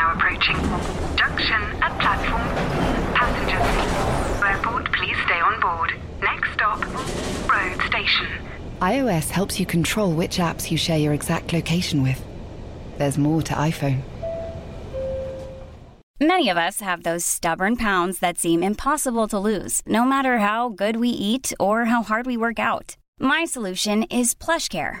now approaching. Junction at platform. Passengers. Airport, please stay on board. Next stop, road station. iOS helps you control which apps you share your exact location with. There's more to iPhone. Many of us have those stubborn pounds that seem impossible to lose, no matter how good we eat or how hard we work out. My solution is PlushCare.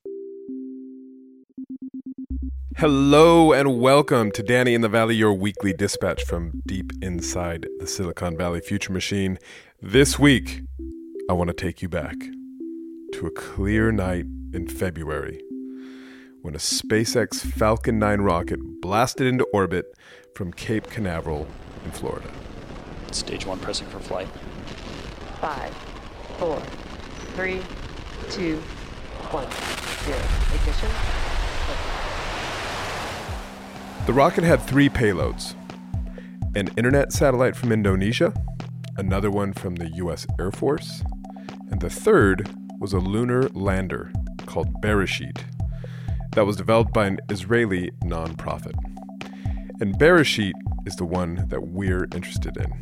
Hello and welcome to Danny in the Valley, your weekly dispatch from deep inside the Silicon Valley Future Machine. This week, I want to take you back to a clear night in February when a SpaceX Falcon 9 rocket blasted into orbit from Cape Canaveral in Florida. Stage one pressing for flight. Five, four, three, two, one, zero. Ignition. The rocket had three payloads an internet satellite from Indonesia, another one from the US Air Force, and the third was a lunar lander called Beresheet that was developed by an Israeli nonprofit. And Beresheet is the one that we're interested in.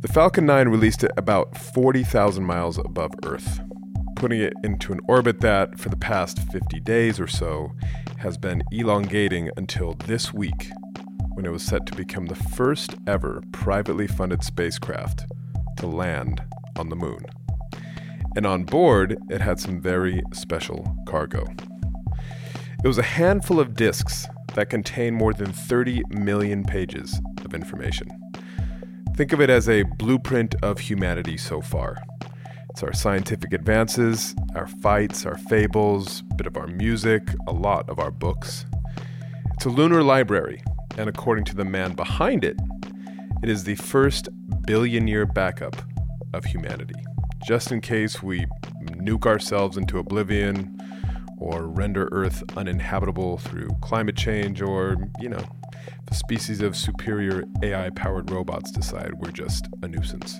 The Falcon 9 released it about 40,000 miles above Earth, putting it into an orbit that, for the past 50 days or so, has been elongating until this week, when it was set to become the first ever privately funded spacecraft to land on the moon. And on board, it had some very special cargo. It was a handful of disks that contain more than 30 million pages of information. Think of it as a blueprint of humanity so far. It's our scientific advances, our fights, our fables, a bit of our music, a lot of our books. It's a lunar library, and according to the man behind it, it is the first billion year backup of humanity. Just in case we nuke ourselves into oblivion, or render Earth uninhabitable through climate change, or, you know, the species of superior AI powered robots decide we're just a nuisance.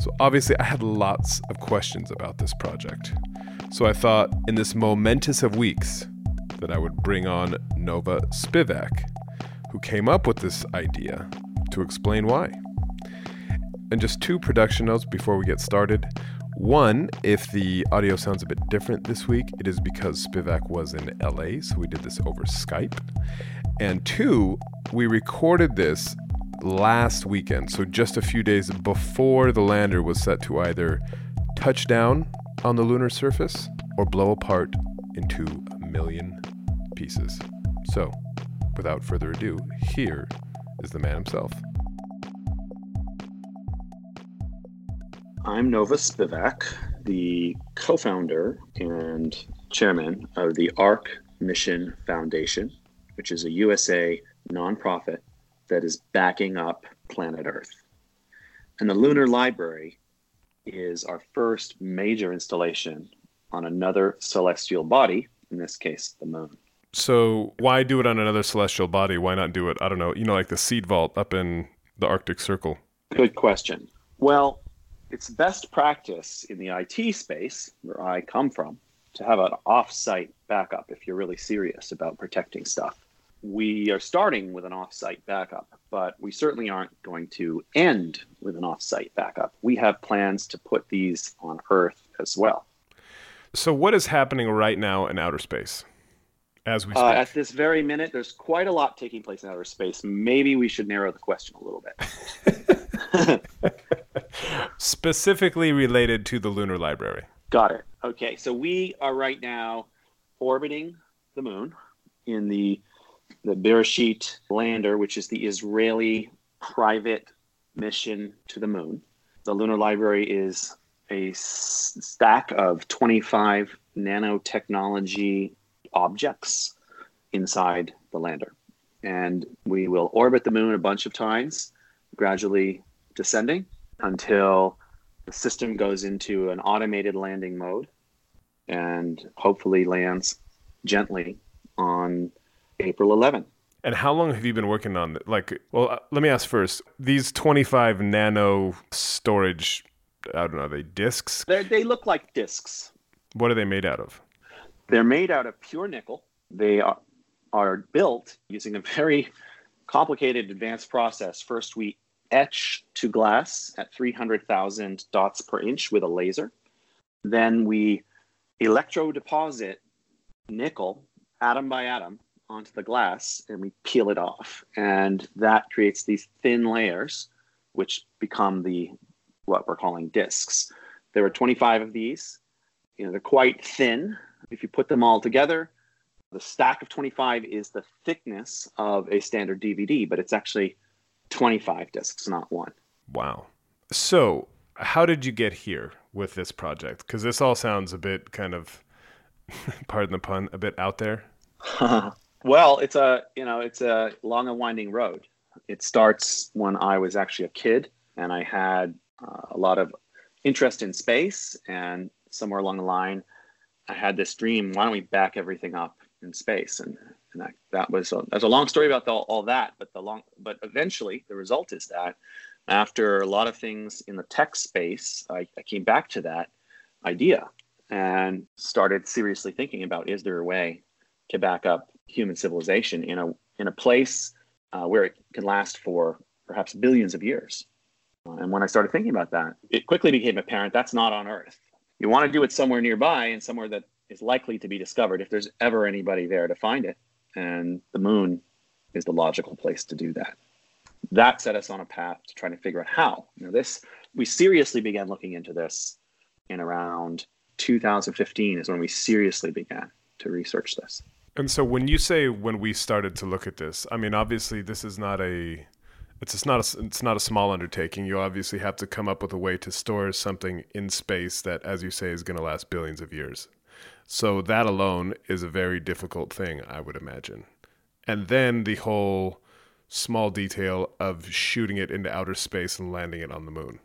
So, obviously, I had lots of questions about this project. So, I thought in this momentous of weeks that I would bring on Nova Spivack, who came up with this idea, to explain why. And just two production notes before we get started. One, if the audio sounds a bit different this week, it is because Spivack was in LA, so we did this over Skype. And two, we recorded this last weekend, so just a few days before the lander was set to either touch down on the lunar surface or blow apart into a million pieces. So, without further ado, here is the man himself. I'm Nova Spivack, the co founder and chairman of the Arch Mission Foundation, which is a USA nonprofit that is backing up planet Earth. And the Lunar Library is our first major installation on another celestial body, in this case, the moon. So, why do it on another celestial body? Why not do it, I don't know, you know, like the seed vault up in the Arctic Circle? Good question. Well, it's best practice in the IT space, where I come from, to have an off-site backup if you're really serious about protecting stuff. We are starting with an off-site backup, but we certainly aren't going to end with an off-site backup. We have plans to put these on Earth as well. So, what is happening right now in outer space as we? Uh, at this very minute, there's quite a lot taking place in outer space. Maybe we should narrow the question a little bit. Specifically related to the lunar library. Got it. Okay, so we are right now orbiting the moon in the the Beresheet lander, which is the Israeli private mission to the moon. The lunar library is a s- stack of 25 nanotechnology objects inside the lander. And we will orbit the moon a bunch of times gradually descending until the system goes into an automated landing mode and hopefully lands gently on April 11th. And how long have you been working on it? Like, well, uh, let me ask first. These 25 nano storage, I don't know, are they discs? They're, they look like discs. What are they made out of? They're made out of pure nickel. They are, are built using a very complicated advanced process. First, we etch to glass at 300,000 dots per inch with a laser. Then we electrodeposit nickel atom by atom onto the glass and we peel it off. And that creates these thin layers, which become the what we're calling discs. There are 25 of these. You know, they're quite thin. If you put them all together, the stack of 25 is the thickness of a standard DVD, but it's actually 25 discs, not one. Wow. So, how did you get here with this project? Because this all sounds a bit kind of, pardon the pun, a bit out there. well, it's a you know it's a long and winding road. It starts when I was actually a kid, and I had uh, a lot of interest in space, and somewhere along the line, I had this dream: why don't we back everything up in space? And and that, that was a, there's a long story about the, all that, but the long but eventually the result is that after a lot of things in the tech space, I, I came back to that idea and started seriously thinking about is there a way to back up human civilization in a in a place uh, where it can last for perhaps billions of years. Uh, and when I started thinking about that, it quickly became apparent that's not on Earth. You want to do it somewhere nearby and somewhere that is likely to be discovered if there's ever anybody there to find it. And the moon is the logical place to do that. That set us on a path to trying to figure out how. You know, this we seriously began looking into this in around 2015 is when we seriously began to research this. And so when you say when we started to look at this, I mean obviously this is not a it's just not a it's not a small undertaking. You obviously have to come up with a way to store something in space that as you say is going to last billions of years. So that alone is a very difficult thing, I would imagine. And then the whole small detail of shooting it into outer space and landing it on the moon.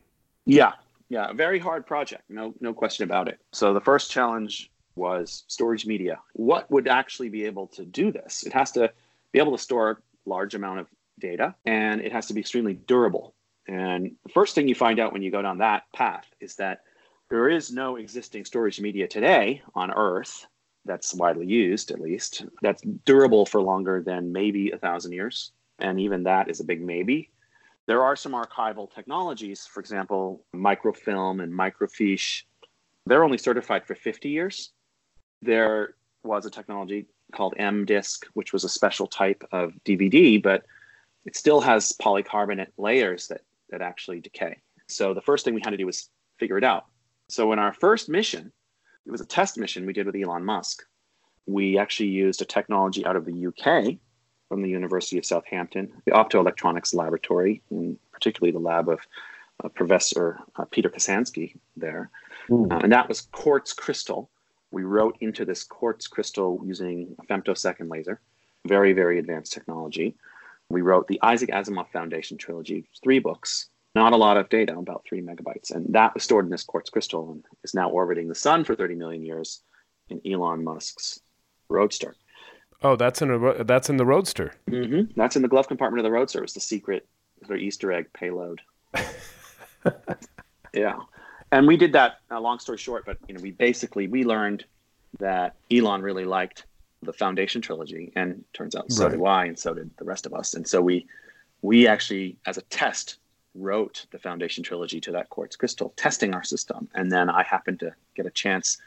Yeah. Yeah, very hard project. No no question about it. So the first challenge was storage media. What would actually be able to do this? It has to be able to store a large amount of data and it has to be extremely durable. And the first thing you find out when you go down that path is that there is no existing storage media today on Earth that's widely used, at least, that's durable for longer than maybe a thousand years. And even that is a big maybe. There are some archival technologies, for example, microfilm and microfiche. They're only certified for 50 years there was a technology called M disk, which was a special type of DVD, but it still has polycarbonate layers that, that actually decay. So the first thing we had to do was figure it out. So in our first mission, it was a test mission we did with Elon Musk. We actually used a technology out of the UK from the University of Southampton, the optoelectronics laboratory, and particularly the lab of uh, Professor uh, Peter Kazansky there. Mm. Uh, and that was quartz crystal we wrote into this quartz crystal using a femtosecond laser, very, very advanced technology. We wrote the Isaac Asimov Foundation trilogy, three books, not a lot of data, about three megabytes. And that was stored in this quartz crystal and is now orbiting the sun for 30 million years in Elon Musk's Roadster. Oh, that's in a that's in the Roadster. Mm-hmm. That's in the glove compartment of the Roadster. It's the secret sort of Easter egg payload. yeah and we did that. Uh, long story short, but you know, we basically we learned that Elon really liked the Foundation trilogy, and turns out so right. do I, and so did the rest of us. And so we we actually, as a test, wrote the Foundation trilogy to that quartz crystal, testing our system. And then I happened to get a chance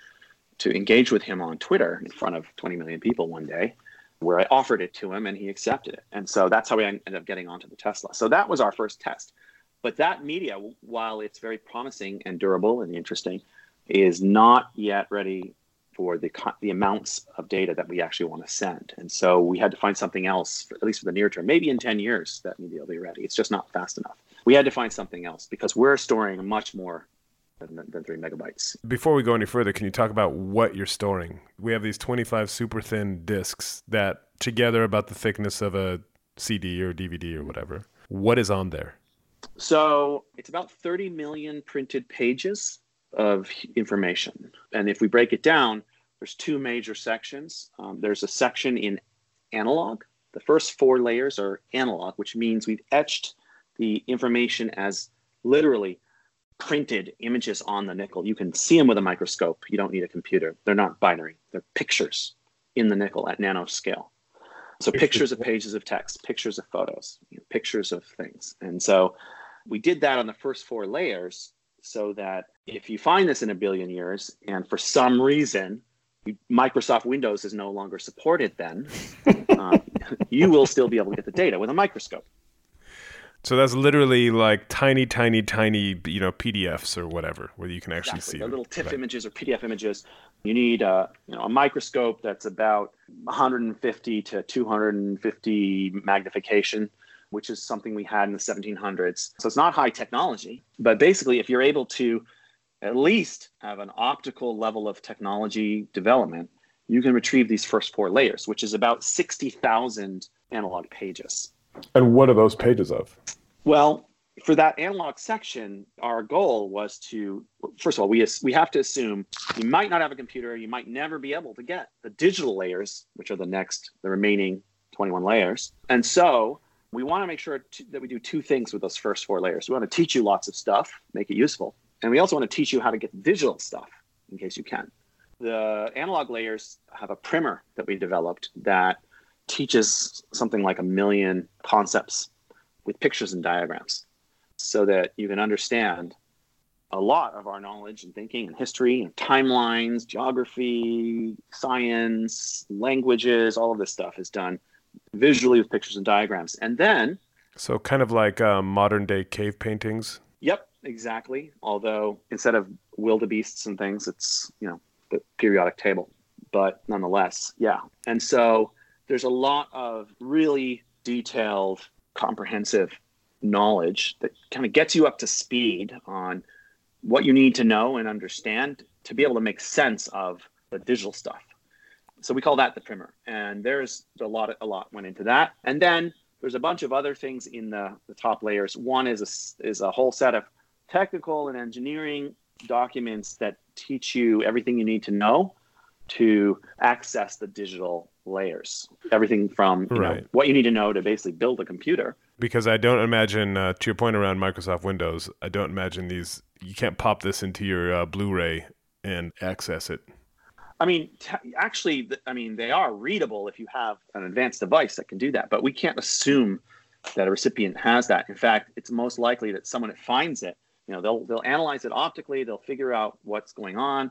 to engage with him on Twitter in front of 20 million people one day, where I offered it to him and he accepted it. And so that's how we ended up getting onto the Tesla. So that was our first test. But that media, while it's very promising and durable and interesting, is not yet ready for the the amounts of data that we actually want to send. And so we had to find something else, at least for the near term. Maybe in 10 years that media will be ready. It's just not fast enough. We had to find something else because we're storing much more than, than three megabytes. Before we go any further, can you talk about what you're storing? We have these 25 super thin disks that together about the thickness of a CD or DVD or whatever. What is on there? So it's about 30 million printed pages of information. And if we break it down, there's two major sections. Um, there's a section in analog. The first four layers are analog, which means we've etched the information as literally printed images on the nickel. You can see them with a microscope. You don't need a computer. They're not binary. They're pictures in the nickel at nanoscale. So pictures of pages of text, pictures of photos, you know, pictures of things. And so we did that on the first four layers so that if you find this in a billion years and for some reason Microsoft Windows is no longer supported then, um, you will still be able to get the data with a microscope. So that's literally like tiny, tiny, tiny, you know, PDFs or whatever, where you can actually exactly. see the them. little TIFF Right. images or PDF images. You need a, you know, a microscope that's about 150 to 250 magnification, which is something we had in the 1700s. So it's not high technology, but basically, if you're able to at least have an optical level of technology development, you can retrieve these first four layers, which is about 60,000 analog pages. And what are those pages of? Well, for that analog section, our goal was to first of all, we we have to assume you might not have a computer, you might never be able to get the digital layers, which are the next, the remaining 21 layers. And so we want to make sure to, that we do two things with those first four layers. We want to teach you lots of stuff, make it useful, and we also want to teach you how to get digital stuff in case you can. The analog layers have a primer that we developed that teaches something like a million concepts with pictures and diagrams so that you can understand a lot of our knowledge and thinking and history and timelines, geography, science, languages, all of this stuff is done visually with pictures and diagrams. And then, So kind of like um, modern day cave paintings. yep, exactly. Although instead of wildebeests and things, it's, you know, the periodic table. But nonetheless, yeah. And so there's a lot of really detailed, comprehensive knowledge that kind of gets you up to speed on what you need to know and understand to be able to make sense of the digital stuff. So we call that the primer. And there's a lot a lot went into that. And then there's a bunch of other things in the, the top layers. One is a, is a whole set of technical and engineering documents that teach you everything you need to know to access the digital layers. Everything from you know, what you need to know to basically build a computer. Because I don't imagine, uh, to your point around Microsoft Windows, I don't imagine these, you can't pop this into your uh, Blu ray and access it. I mean, t- actually, th- I mean, they are readable if you have an advanced device that can do that. But we can't assume that a recipient has that. In fact, it's most likely that someone that finds it, you know, they'll they'll analyze it optically, they'll figure out what's going on,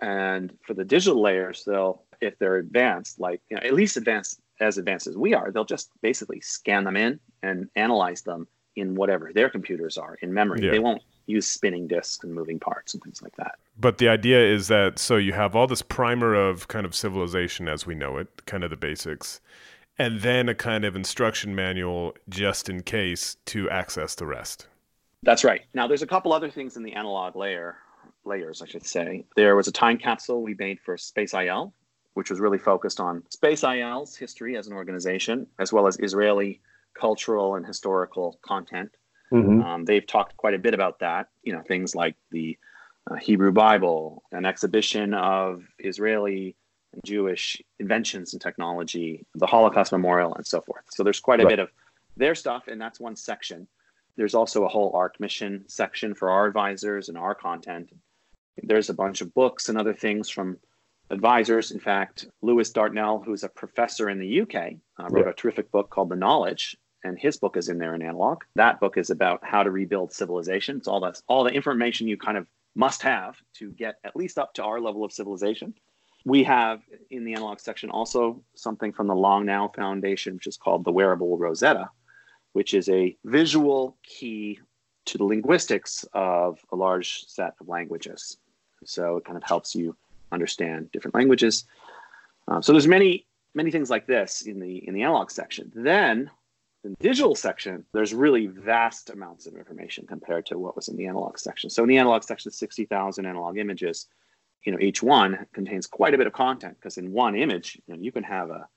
and for the digital layers, they'll if they're advanced, like you know, at least advanced as advanced as we are, they'll just basically scan them in and analyze them in whatever their computers are in memory. Yeah. They won't use spinning disks and moving parts and things like that. But the idea is that so you have all this primer of kind of civilization as we know it, kind of the basics, and then a kind of instruction manual just in case to access the rest. That's right. Now, there's a couple other things in the analog layer layers, I should say. There was a time capsule we made for Space IL, which was really focused on Space IL's history as an organization, as well as Israeli cultural and historical content. Um, they've talked quite a bit about that. You know, things like the uh, Hebrew Bible, an exhibition of Israeli and Jewish inventions and technology, the Holocaust Memorial, and so forth. So there's quite a Right. bit of their stuff, and that's one section. There's also a whole Arch mission section for our advisors and our content. There's a bunch of books and other things from advisors. In fact, Lewis Dartnell, who's a professor in the UK, uh, wrote Yeah. a terrific book called The Knowledge, and his book is in there in analog. That book is about how to rebuild civilization. It's all that's all the information you kind of must have to get at least up to our level of civilization. We have in the analog section also something from the Long Now Foundation, which is called the Wearable Rosetta, which is a visual key to the linguistics of a large set of languages. So it kind of helps you understand different languages. Um, so there's many many things like this in the in the analog section. Then in the digital section, there's really vast amounts of information compared to what was in the analog section. So in the analog section, 60,000 analog images. You know, each one contains quite a bit of content because in one image, you, know, you can have a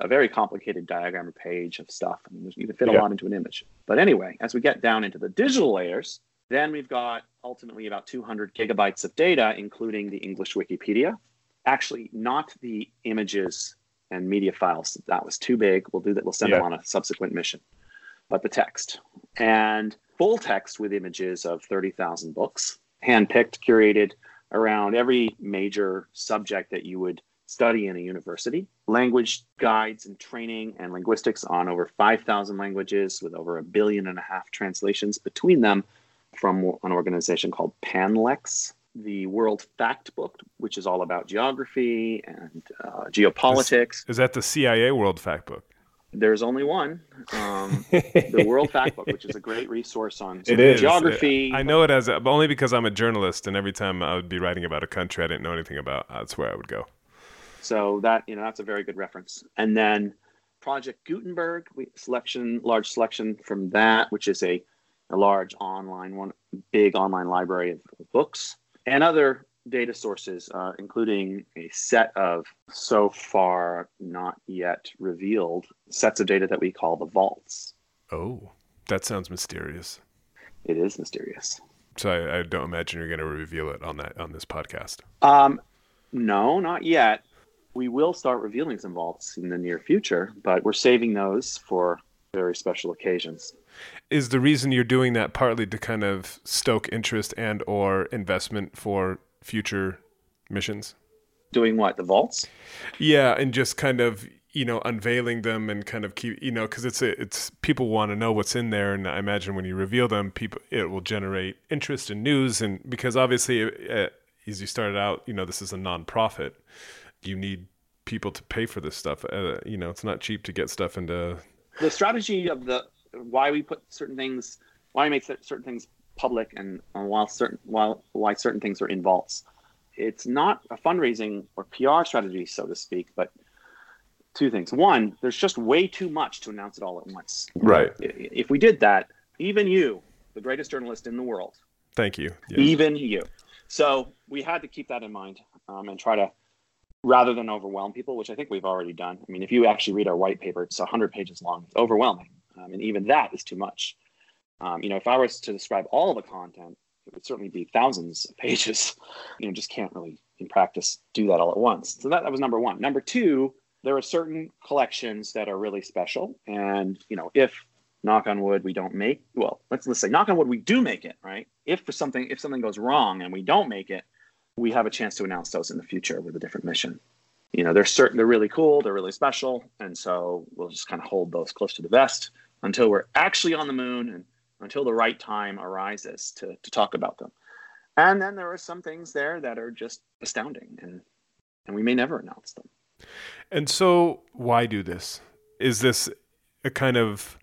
a very complicated diagram or page of stuff. I mean, you can fit a lot into an image. But anyway, as we get down into the digital layers, then we've got ultimately about 200 gigabytes of data, including the English Wikipedia. Actually, not the images and media files. That was too big. We'll do that. We'll send them on a subsequent mission. But the text and full text with images of 30,000 books, handpicked, curated around every major subject that you would study in a university, language guides and training and linguistics on over 5,000 languages with over a billion and a half translations between them from an organization called Panlex. The World Factbook, which is all about geography and uh, geopolitics. Is that the CIA World Factbook? There's only one, um, the World Factbook, which is a great resource on It is. geography. I know it as a, but only because I'm a journalist, and every time I would be writing about a country I didn't know anything about, that's where I would go. So that you know that's a very good reference. And then Project Gutenberg, we selection large selection from that, which is a, a large online one, big online library of, books and other data sources, uh, including a set of so far not yet revealed sets of data that we call the vaults. Oh, that sounds mysterious. It is mysterious. So I, I don't imagine you're going to reveal it on that on this podcast. Um, no, not yet. We will start revealing some vaults in the near future, but we're saving those for very special occasions. Is the reason you're doing that partly to kind of stoke interest and or investment for future missions? Doing what? The vaults? Yeah, and just kind of you know unveiling them and kind of keep you know because it's a, it's people want to know what's in there, and I imagine when you reveal them, people it will generate interest in news, and because obviously uh, as you started out, you know this is a nonprofit, you need people to pay for this stuff. Uh, you know, it's not cheap to get stuff into. The strategy of the why we put certain things, why we make certain things public, and uh, while certain while why certain things are in vaults. It's not a fundraising or PR strategy, so to speak, but two things. One, there's just way too much to announce it all at once. Right. If we did that, even you, the greatest journalist in the world, Thank you. Yeah. even you. So we had to keep that in mind um, and try to, rather than overwhelm people, which I think we've already done. I mean, if you actually read our white paper, it's 100 pages long. It's overwhelming. Um, and even that is too much. Um, you know, if I was to describe all the content, it would certainly be thousands of pages. You know, just can't really, in practice, do that all at once. So that, that was number one. Number two, there are certain collections that are really special. And, you know, if knock on wood we don't make well let's let's say knock on wood we do make it right if for something if something goes wrong and we don't make it we have a chance to announce those in the future with a different mission you know they're certain they're really cool they're really special and so we'll just kind of hold those close to the vest until we're actually on the moon and until the right time arises to, to talk about them and then there are some things there that are just astounding and and we may never announce them And so, why do this? Is this a kind of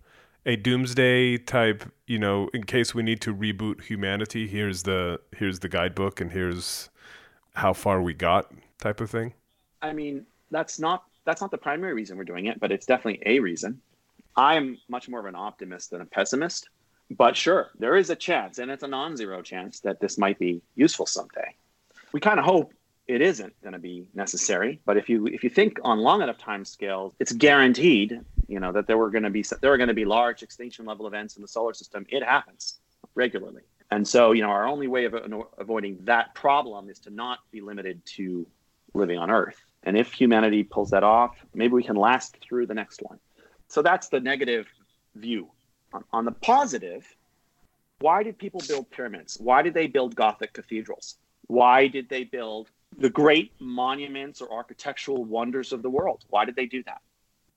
a doomsday type? You know, in case we need to reboot humanity, here's the here's the guidebook, and here's how far we got, type of thing. I mean, that's not that's not the primary reason we're doing it, but it's definitely a reason. I'm much more of an optimist than a pessimist, but sure, there is a chance, and it's a non-zero chance that this might be useful someday. We kind of hope it isn't going to be necessary, but if you if you think on long enough time scales, it's guaranteed, you know, that there were going to be there are going to be large extinction level events in the solar system. It happens regularly. And so, you know, our only way of avoiding that problem is to not be limited to living on Earth. And if humanity pulls that off, maybe we can last through the next one. So that's the negative view. On, on the positive, why did people build pyramids? Why did they build Gothic cathedrals? Why did they build the great monuments or architectural wonders of the world? Why did they do that?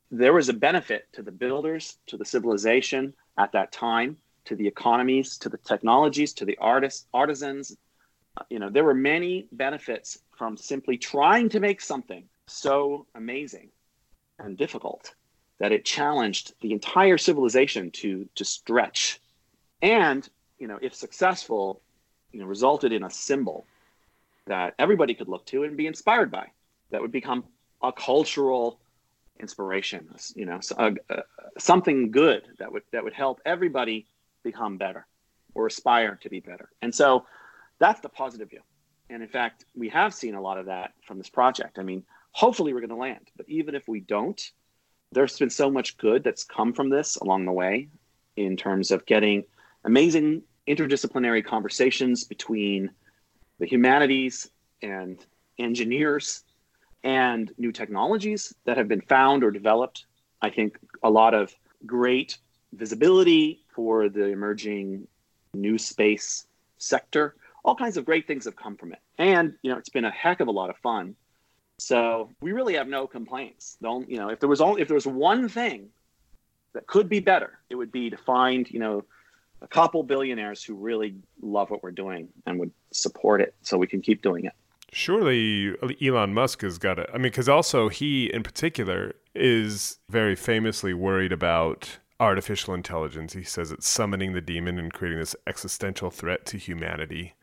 There was a benefit to the builders, to the civilization at that time, to the economies, to the technologies, to the artists, artisans. You know, there were many benefits from simply trying to make something so amazing and difficult that it challenged the entire civilization to to stretch. And you know if successful you know resulted in a symbol that everybody could look to and be inspired by that would become a cultural inspiration you know so, uh, uh, something good that would that would help everybody become better or aspire to be better. And so that's the positive view and in fact we have seen a lot of that from this project i mean hopefully we're going to land but even if we don't there's been so much good that's come from this along the way in terms of getting amazing interdisciplinary conversations between the humanities and engineers and new technologies that have been found or developed. I think a lot of great visibility for the emerging new space sector. All kinds of great things have come from it. And, you know, it's been a heck of a lot of fun. So we really have no complaints. Don't, you know, if there was only if there was one thing that could be better, it would be to find, you know, a couple billionaires who really love what we're doing and would support it so we can keep doing it. Surely Elon Musk has got it. I mean, because also he in particular is very famously worried about artificial intelligence. He says it's summoning the demon and creating this existential threat to humanity,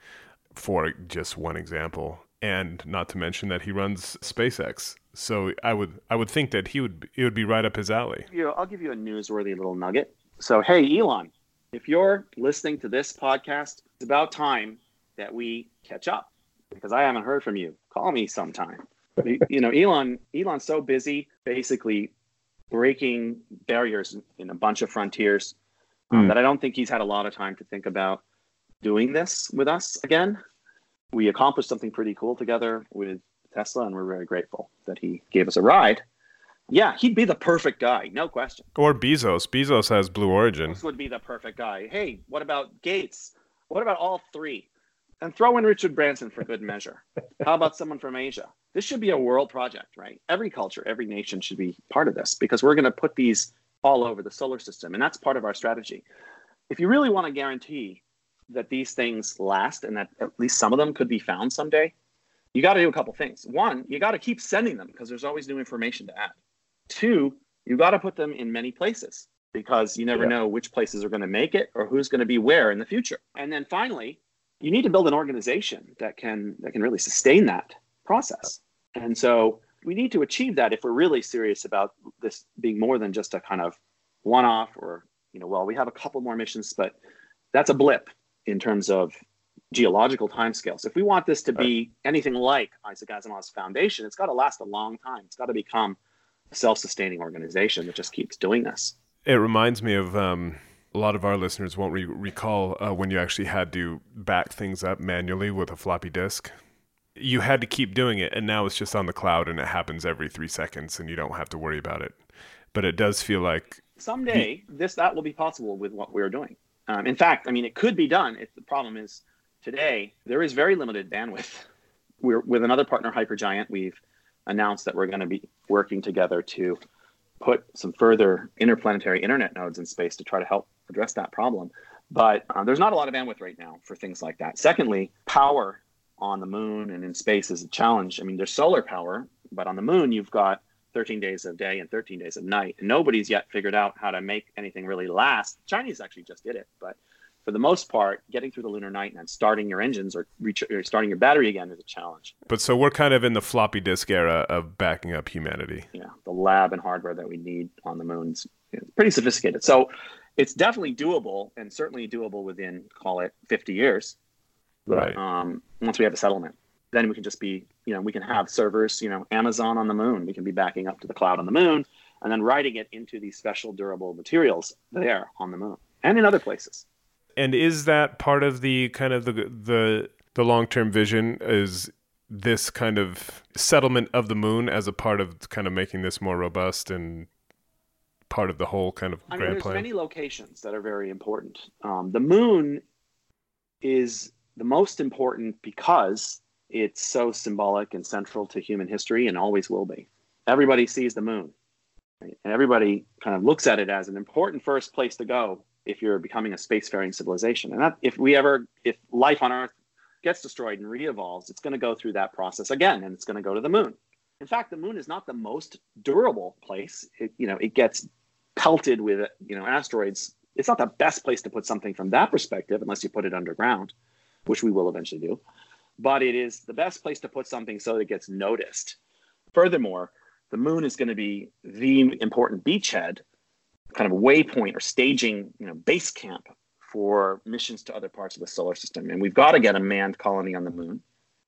for just one example. And not to mention that he runs SpaceX. So I would I would think that he would it would be right up his alley. You know, I'll give you a newsworthy little nugget. So hey, Elon, if you're listening to this podcast, it's about time that we catch up because I haven't heard from you. Call me sometime. you know, Elon Elon's so busy basically breaking barriers in a bunch of frontiers um, mm. that I don't think he's had a lot of time to think about doing this with us again. We accomplished something pretty cool together with Tesla, and we're very grateful that he gave us a ride. Yeah, he'd be the perfect guy, no question. Or Bezos. Bezos has Blue Origin. This would be the perfect guy. Hey, what about Gates? What about all three? And throw in Richard Branson for good measure. How about someone from Asia? This should be a world project, right? Every culture, every nation should be part of this because we're going to put these all over the solar system. And that's part of our strategy. If you really want to guarantee that these things last and that at least some of them could be found someday, you got to do a couple things. One, you got to keep sending them because there's always new information to add. Two, you got to put them in many places because you never yeah. know which places are going to make it or who's going to be where in the future. And then finally, you need to build an organization that can that can really sustain that process. And so we need to achieve that if we're really serious about this being more than just a kind of one-off or you know well we have a couple more missions but that's a blip in terms of geological timescales. If we want this to be anything like Isaac Asimov's foundation, it's got to last a long time. It's got to become a self-sustaining organization that just keeps doing this. It reminds me of um, a lot of our listeners won't re- recall uh, when you actually had to back things up manually with a floppy disk. You had to keep doing it, and now it's just on the cloud, and it happens every three seconds, and you don't have to worry about it. But it does feel like someday this that will be possible with what we're doing. Um, in fact, I mean, it could be done. If the problem is today there is very limited bandwidth. We're with another partner, Hypergiant. We've announced that we're going to be working together to put some further interplanetary internet nodes in space to try to help address that problem. But uh, there's not a lot of bandwidth right now for things like that. Secondly, power on the moon and in space is a challenge. I mean, there's solar power, but on the moon, you've got 13 days of day and 13 days of night. And nobody's yet figured out how to make anything really last. Chinese actually just did it, but for the most part, getting through the lunar night and then starting your engines or, reach, or starting your battery again is a challenge. But so we're kind of in the floppy disk era of backing up humanity. Yeah, the lab and hardware that we need on the moon is pretty sophisticated. So it's definitely doable and certainly doable within, call it 50 years. Right. Um, once we have a settlement, then we can just be, you know, we can have servers, you know, Amazon on the moon. We can be backing up to the cloud on the moon and then writing it into these special durable materials there on the moon and in other places and is that part of the kind of the the the long term vision? Is this kind of settlement of the moon as a part of kind of making this more robust and part of the whole kind of I grand mean, there's plan? many locations that are very important. Um, the moon is the most important because it's so symbolic and central to human history and always will be. Everybody sees the moon, right? and everybody kind of looks at it as an important first place to go if you're becoming a spacefaring civilization. And that, if we ever, if life on Earth gets destroyed and re-evolves, it's going to go through that process again, and it's going to go to the moon. In fact, the moon is not the most durable place. It, you know, it gets pelted with you know asteroids. It's not the best place to put something from that perspective, unless you put it underground, which we will eventually do. But it is the best place to put something so that it gets noticed. Furthermore, the moon is going to be the important beachhead kind of waypoint or staging, you know, base camp for missions to other parts of the solar system. And we've got to get a manned colony on the moon.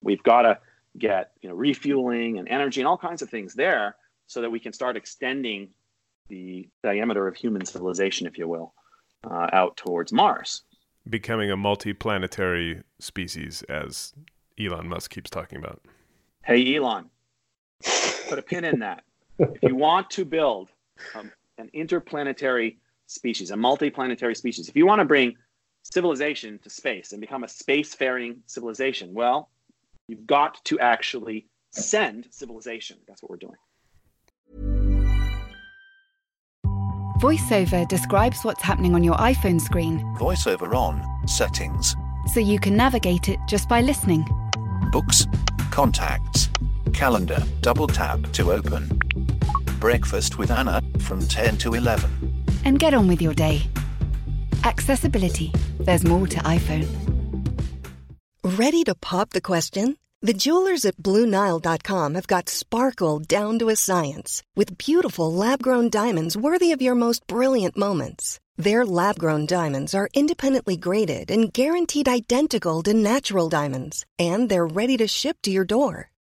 We've got to get, you know, refueling and energy and all kinds of things there so that we can start extending the diameter of human civilization, if you will, uh, out towards Mars. Becoming a multi-planetary species, as Elon Musk keeps talking about. Hey, Elon, put a pin in that. If you want to build um, an interplanetary species, a multi-planetary species, if you want to bring civilization to space and become a spacefaring civilization, well, you've got to actually send civilization. That's what we're doing. VoiceOver describes what's happening on your iPhone screen VoiceOver on, settings, so you can navigate it just by listening. books, contacts, calendar, double tap to open. Breakfast with Anna from 10 to 11. And get on with your day. Accessibility. There's more to iPhone. Ready to pop the question? The jewelers at BlueNile.com have got sparkle down to a science with beautiful lab grown diamonds worthy of your most brilliant moments. Their lab grown diamonds are independently graded and guaranteed identical to natural diamonds, and they're ready to ship to your door.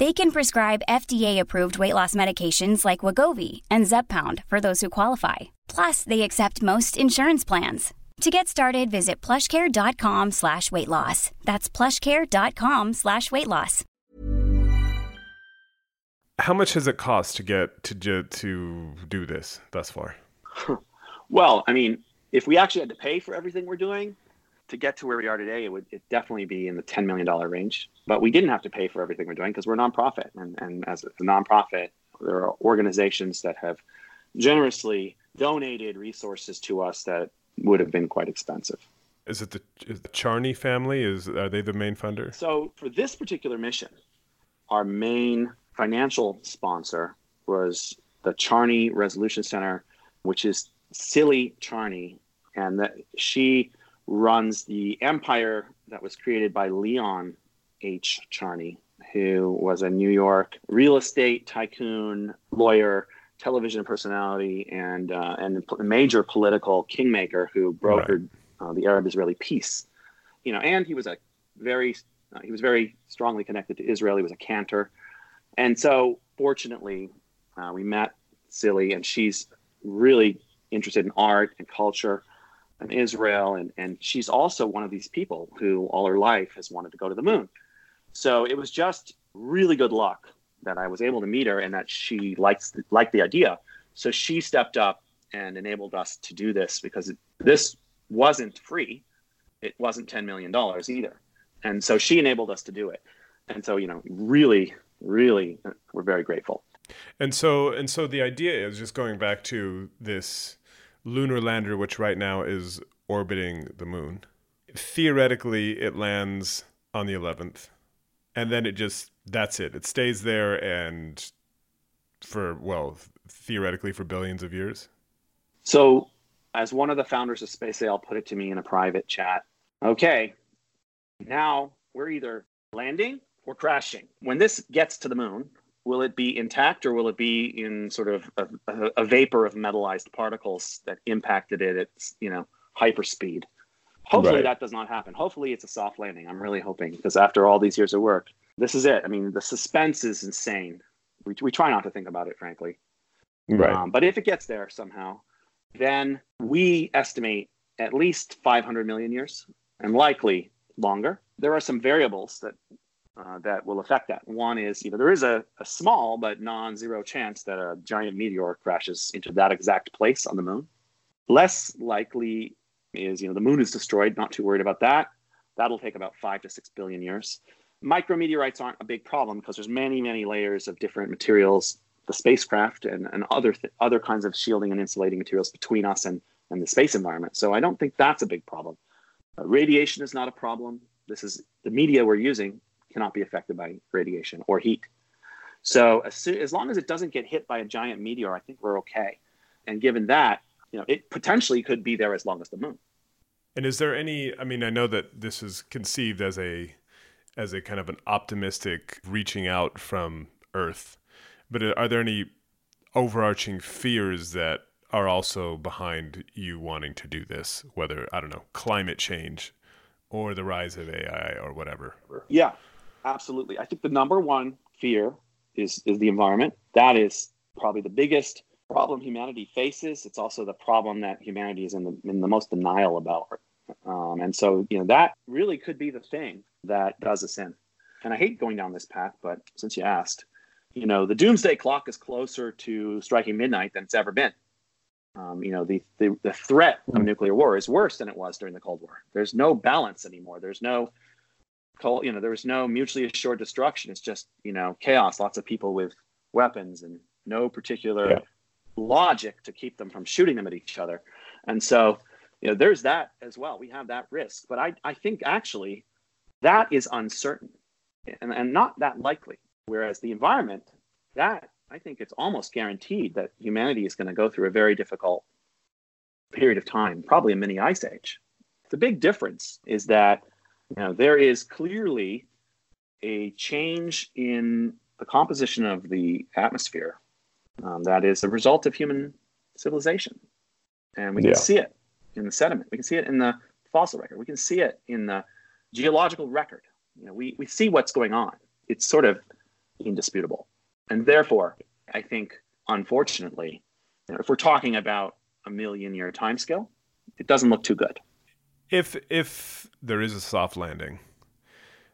They can prescribe FDA-approved weight loss medications like Wegovy and Zepbound for those who qualify. Plus, they accept most insurance plans. To get started, visit plushcare.com slash weight loss. That's plushcare.com slash weight loss. How much has it cost to get to to do this thus far? Well, I mean, if we actually had to pay for everything we're doing to get to where we are today, it would it definitely be in the $10 million range. But we didn't have to pay for everything we're doing because we're a nonprofit. And, and as a nonprofit, there are organizations that have generously donated resources to us that would have been quite expensive. Is it the, is the Charney family? Is are they the main funder? So for this particular mission, our main financial sponsor was the Charney Resolution Center, which is Tzili Charney, and that she runs the empire that was created by Leon H. Charney, who was a New York real estate tycoon, lawyer, television personality, and uh, and a major political kingmaker who brokered uh, the Arab-Israeli peace. You know, and he was a very uh, he was very strongly connected to Israel. He was a cantor, and so fortunately, uh, we met Tzili, and she's really interested in art and culture Israel, and and she's also one of these people who all her life has wanted to go to the moon. So it was just really good luck that I was able to meet her and that she likes liked the idea. So she stepped up and enabled us to do this because this wasn't free. It wasn't ten million dollars either, and so she enabled us to do it. And so you know, really, really, uh, we're very grateful. And so and so the idea is just going back to this lunar lander, which right now is orbiting the moon. Theoretically, it lands on the 11th, and then it just that's it. It stays there and for well, theoretically for billions of years. So, as one of the founders of SpaceIL put it to me in a private chat, okay, now we're either landing or crashing. When this gets to the moon, will it be intact or will it be in sort of a, a, vapor of metallized particles that impacted it at you know hyperspeed? Hopefully Right. that does not happen. Hopefully it's a soft landing. I'm really hoping because after all these years of work, this is it. I mean, the suspense is insane. We, we try not to think about it, frankly. Um, but if it gets there somehow, then we estimate at least 500 million years and likely longer. There are some variables that uh, that will affect that. One is, you know, there is a, a small but non-zero chance that a giant meteor crashes into that exact place on the moon. Less likely is, you know, the moon is destroyed. Not too worried about that. That'll take about five to six billion years. Micrometeorites aren't a big problem because there's many, many layers of different materials, the spacecraft and, and other th- other kinds of shielding and insulating materials between us and, and the space environment. So I don't think that's a big problem. Uh, radiation is not a problem. This is the media we're using cannot be affected by radiation or heat. So as, as long as it doesn't get hit by a giant meteor, I think we're okay. And given that, you know, it potentially could be there as long as the moon. And is there any? I mean, I know that this is conceived as a as a kind of an optimistic reaching out from Earth, but are there any overarching fears that are also behind you wanting to do this? Whether I don't know, climate change, or the rise of AI, or whatever. Yeah, absolutely. I think the number one fear is is the environment. That is probably the biggest problem humanity faces. It's also the problem that humanity is in the in the most denial about. Um, and so, you know, that really could be the thing that does us in. And I hate going down this path, but since you asked, you know, the doomsday clock is closer to striking midnight than it's ever been. Um, you know, the, the, the threat of nuclear war is worse than it was during the Cold War. There's no balance anymore. There's no, you know, there was no mutually assured destruction. It's just, you know, chaos. Lots of people with weapons and no particular Yeah. logic to keep them from shooting them at each other. And so, you know, there's that as well. We have that risk. But I, I think actually that is uncertain and, and not that likely. Whereas the environment, that I think it's almost guaranteed that humanity is going to go through a very difficult period of time, probably a mini ice age. The big difference is that know there is clearly a change in the composition of the atmosphere um, that is a result of human civilization, and we can Yeah. see it in the sediment. We can see it in the fossil record. We can see it in the geological record. You know, we, we see what's going on. It's sort of indisputable. And therefore, I think, unfortunately, you know, if we're talking about a million year timescale, it doesn't look too good. If if there is a soft landing,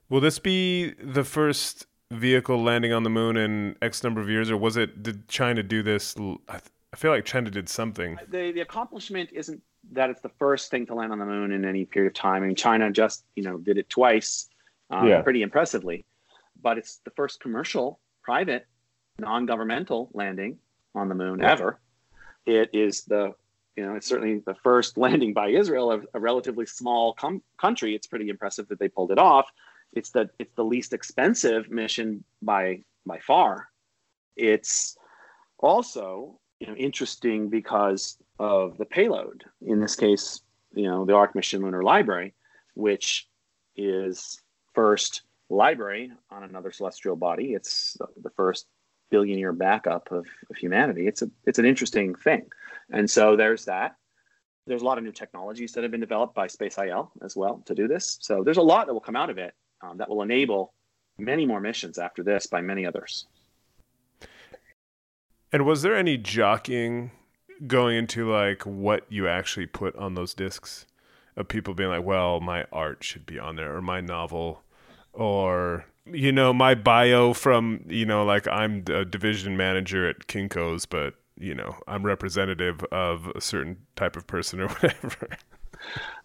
will this be the first vehicle landing on the moon in X number of years, or was it? Did China do this? l- I, I feel like China did something. The, the accomplishment isn't that it's the first thing to land on the moon in any period of time. I mean, China just you know did it twice, um, Yeah. pretty impressively, but it's the first commercial, private, non-governmental landing on the moon ever. It is the you know it's certainly the first landing by Israel, a, a relatively small com- country. It's pretty impressive that they pulled it off. It's the it's the least expensive mission by by far. It's also you know interesting because of the payload. In this case, you know the Arch Mission Lunar Library, which is first library on another celestial body. It's the first billion year backup of, of humanity. It's a it's an interesting thing, and so there's that. There's a lot of new technologies that have been developed by SpaceIL as well to do this. So there's a lot that will come out of it um, that will enable many more missions after this by many others. And was there any jockeying going into like what you actually put on those discs of people being like, well, my art should be on there or my novel or you know my bio from you know like I'm a division manager at Kinko's but you know I'm representative of a certain type of person or whatever.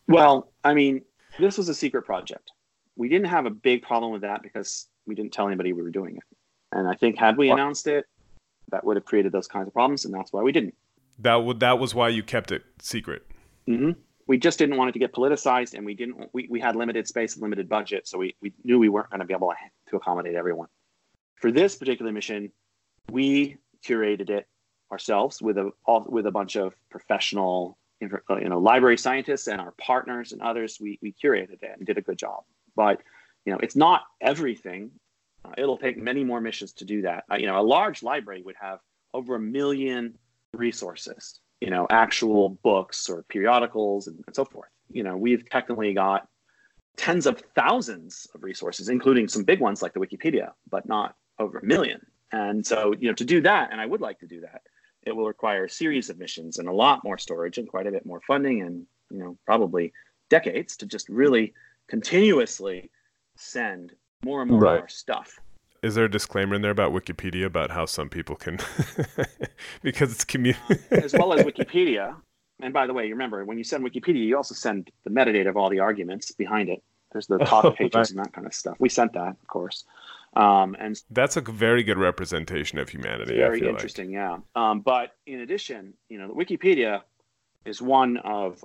Well, I mean, this was a secret project. We didn't have a big problem with that because we didn't tell anybody we were doing it. And I think had we announced it, that would have created those kinds of problems, and that's why we didn't. That would that was why you kept it secret. hmm We just didn't want it to get politicized, and we didn't. We, we had limited space and limited budget, so we, we knew we weren't going to be able to, to accommodate everyone. For this particular mission, we curated it ourselves with a all, with a bunch of professional, uh, you know, library scientists and our partners and others. We we curated it and did a good job. But you know, it's not everything. Uh, it'll take many more missions to do that. Uh, you know, a large library would have over a million resources. You know, actual books or periodicals and, and so forth. You know, we've technically got tens of thousands of resources, including some big ones like the Wikipedia, but not over a million. And so, you know, to do that, and I would like to do that, it will require a series of missions and a lot more storage and quite a bit more funding and, you know, probably decades to just really continuously send more and more Right. of our stuff. Is there a disclaimer in there about Wikipedia about how some people can because it's community as well as Wikipedia. And by the way, remember when you send Wikipedia, you also send the metadata of all the arguments behind it. There's the top Oh, pages right. and that kind of stuff. We sent that, of course. Um, and That's a very good representation of humanity. Very interesting, yeah. Um, but in addition, you know, the Wikipedia is one of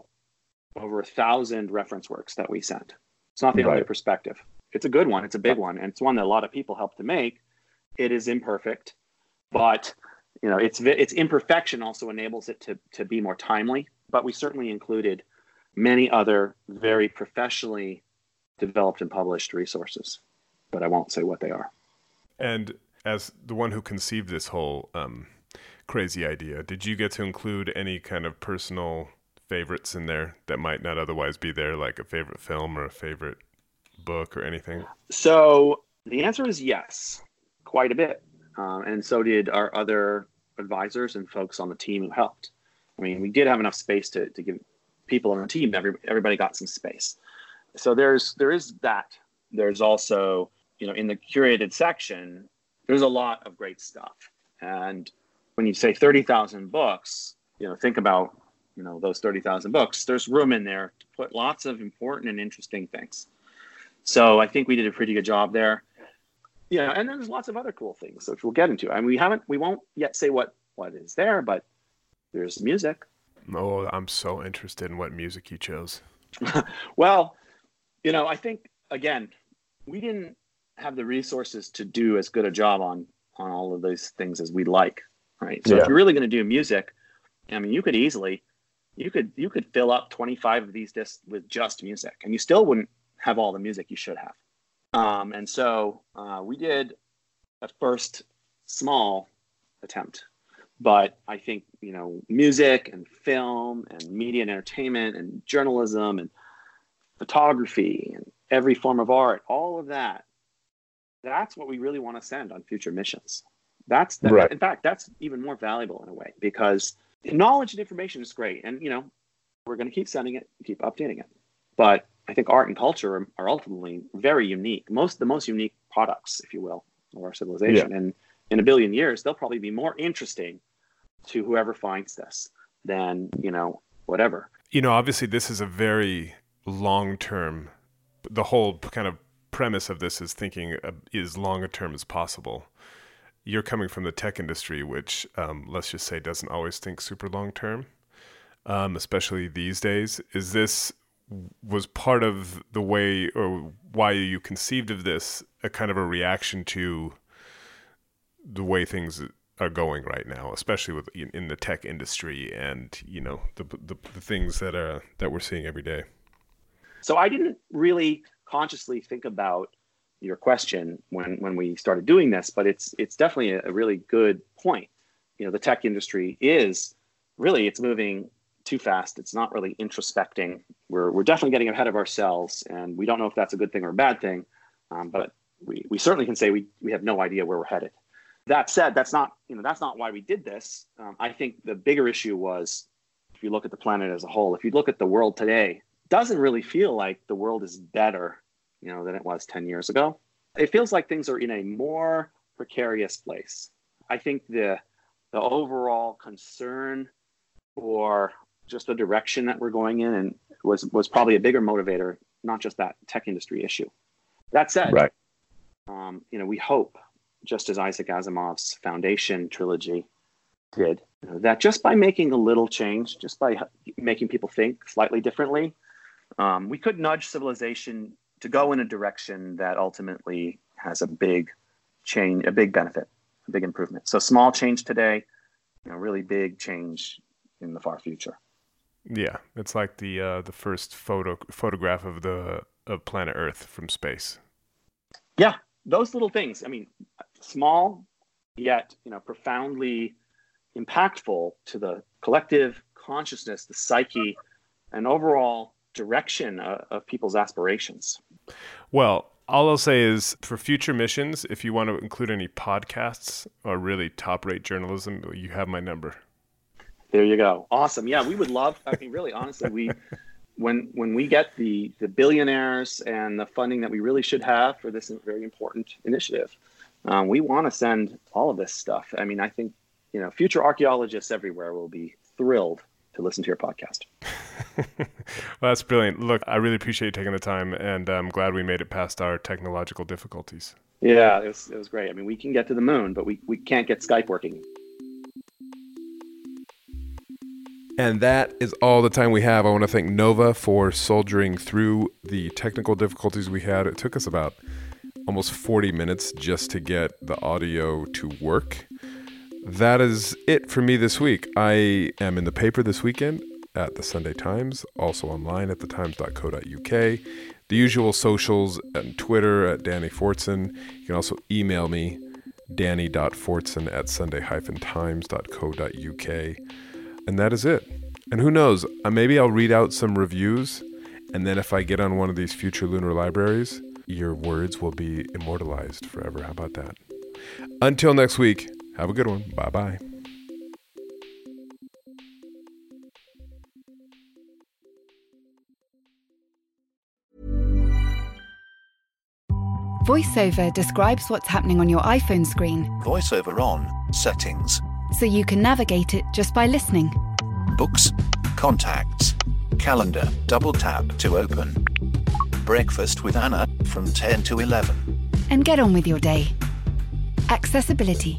over a thousand reference works that we sent. It's not the only perspective. It's a good one. It's a big one, and it's one that a lot of people helped to make. It is imperfect, but you know, its its imperfection also enables it to to be more timely. But we certainly included many other very professionally developed and published resources, but I won't say what they are. And as the one who conceived this whole um, crazy idea, did you get to include any kind of personal favorites in there that might not otherwise be there, like a favorite film or a favorite book or anything? So the answer is yes, quite a bit. Um, and so did our other advisors and folks on the team who helped. I mean, we did have enough space to, to give people on the team, every, everybody got some space. So there's there is that. There's also, you know, in the curated section, there's a lot of great stuff. And when you say 30,000 books, you know, think about, you know, those 30,000 books, there's room in there to put lots of important and interesting things. So I think we did a pretty good job there. Yeah, and then there's lots of other cool things which we'll get into. I mean, we haven't, we won't yet say what what is there, but there's music. Oh, I'm so interested in what music you chose. well, you know, I think again, we didn't have the resources to do as good a job on on all of those things as we'd like, right? So yeah. if you're really going to do music, I mean, you could easily you could you could fill up 25 of these discs with just music, and you still wouldn't have all the music you should have. Um, and so uh, we did a first small attempt but I think you know music and film and media and entertainment and journalism and photography and every form of art, all of that. That's what we really want to send on future missions. That's that, right. in fact that's even more valuable in a way because knowledge and information is great, and you know we're going to keep sending it, keep updating it. But I think art and culture are, are ultimately very unique, most the most unique products, if you will, of our civilization. Yeah. And in a billion years, they'll probably be more interesting to whoever finds this than you know whatever you know obviously this is a very long term the whole kind of premise of this is thinking as longer term as possible you're coming from the tech industry which um, let's just say doesn't always think super long term um, especially these days is this was part of the way or why you conceived of this a kind of a reaction to the way things are going right now, especially with in the tech industry and you know the, the, the things that are that we're seeing every day. So I didn't really consciously think about your question when when we started doing this, but it's it's definitely a, a really good point. You know, the tech industry is really it's moving too fast. It's not really introspecting. We're we're definitely getting ahead of ourselves, and we don't know if that's a good thing or a bad thing. Um, but we, we certainly can say we, we have no idea where we're headed that said, that's not you know that's not why we did this. Um, I think the bigger issue was if you look at the planet as a whole, if you look at the world today, doesn't really feel like the world is better, you know, than it was 10 years ago. It feels like things are in a more precarious place. I think the the overall concern for just the direction that we're going in and was was probably a bigger motivator, not just that tech industry issue. That said, right. um, you know, we hope just as Isaac Asimov's Foundation trilogy did, you know, that just by making a little change, just by making people think slightly differently, um, we could nudge civilization to go in a direction that ultimately has a big change, a big benefit, a big improvement. So small change today, you know, really big change in the far future. Yeah, it's like the uh, the first photo photograph of the of planet Earth from space. Yeah, those little things. I mean, small yet you know profoundly impactful to the collective consciousness, the psyche, and overall direction of, of people's aspirations. Well, all I'll say is for future missions, if you want to include any podcasts or really top rate journalism, you have my number. There you go. Awesome. Yeah, we would love. I mean, really, honestly, we when when we get the the billionaires and the funding that we really should have for this very important initiative, um, we want to send all of this stuff. I mean, I think you know future archaeologists everywhere will be thrilled to listen to your podcast. well, that's brilliant. Look, I really appreciate you taking the time, and I'm glad we made it past our technological difficulties. Yeah, it was, it was great. I mean, we can get to the moon, but we, we can't get Skype working. And that is all the time we have. I want to thank Nova for soldiering through the technical difficulties we had. It took us about almost 40 minutes just to get the audio to work. That is it for me this week. I am in the paper this weekend at the Sunday Times, also online at thetimes.co.uk. The usual socials and Twitter at Danny Fortson. You can also email me, danny.fortson at sunday-times.co.uk. And that is it. And who knows, uh, maybe I'll read out some reviews, and then if I get on one of these future lunar libraries, your words will be immortalized forever. How about that? Until next week, have a good one. Bye bye. VoiceOver describes what's happening on your iPhone screen Voiceover on. Settings. so you can navigate it just by listening. Books. Contacts. Calendar. Double tap to open. Breakfast with Anna from 10 to 11. And get on with your day. Accessibility.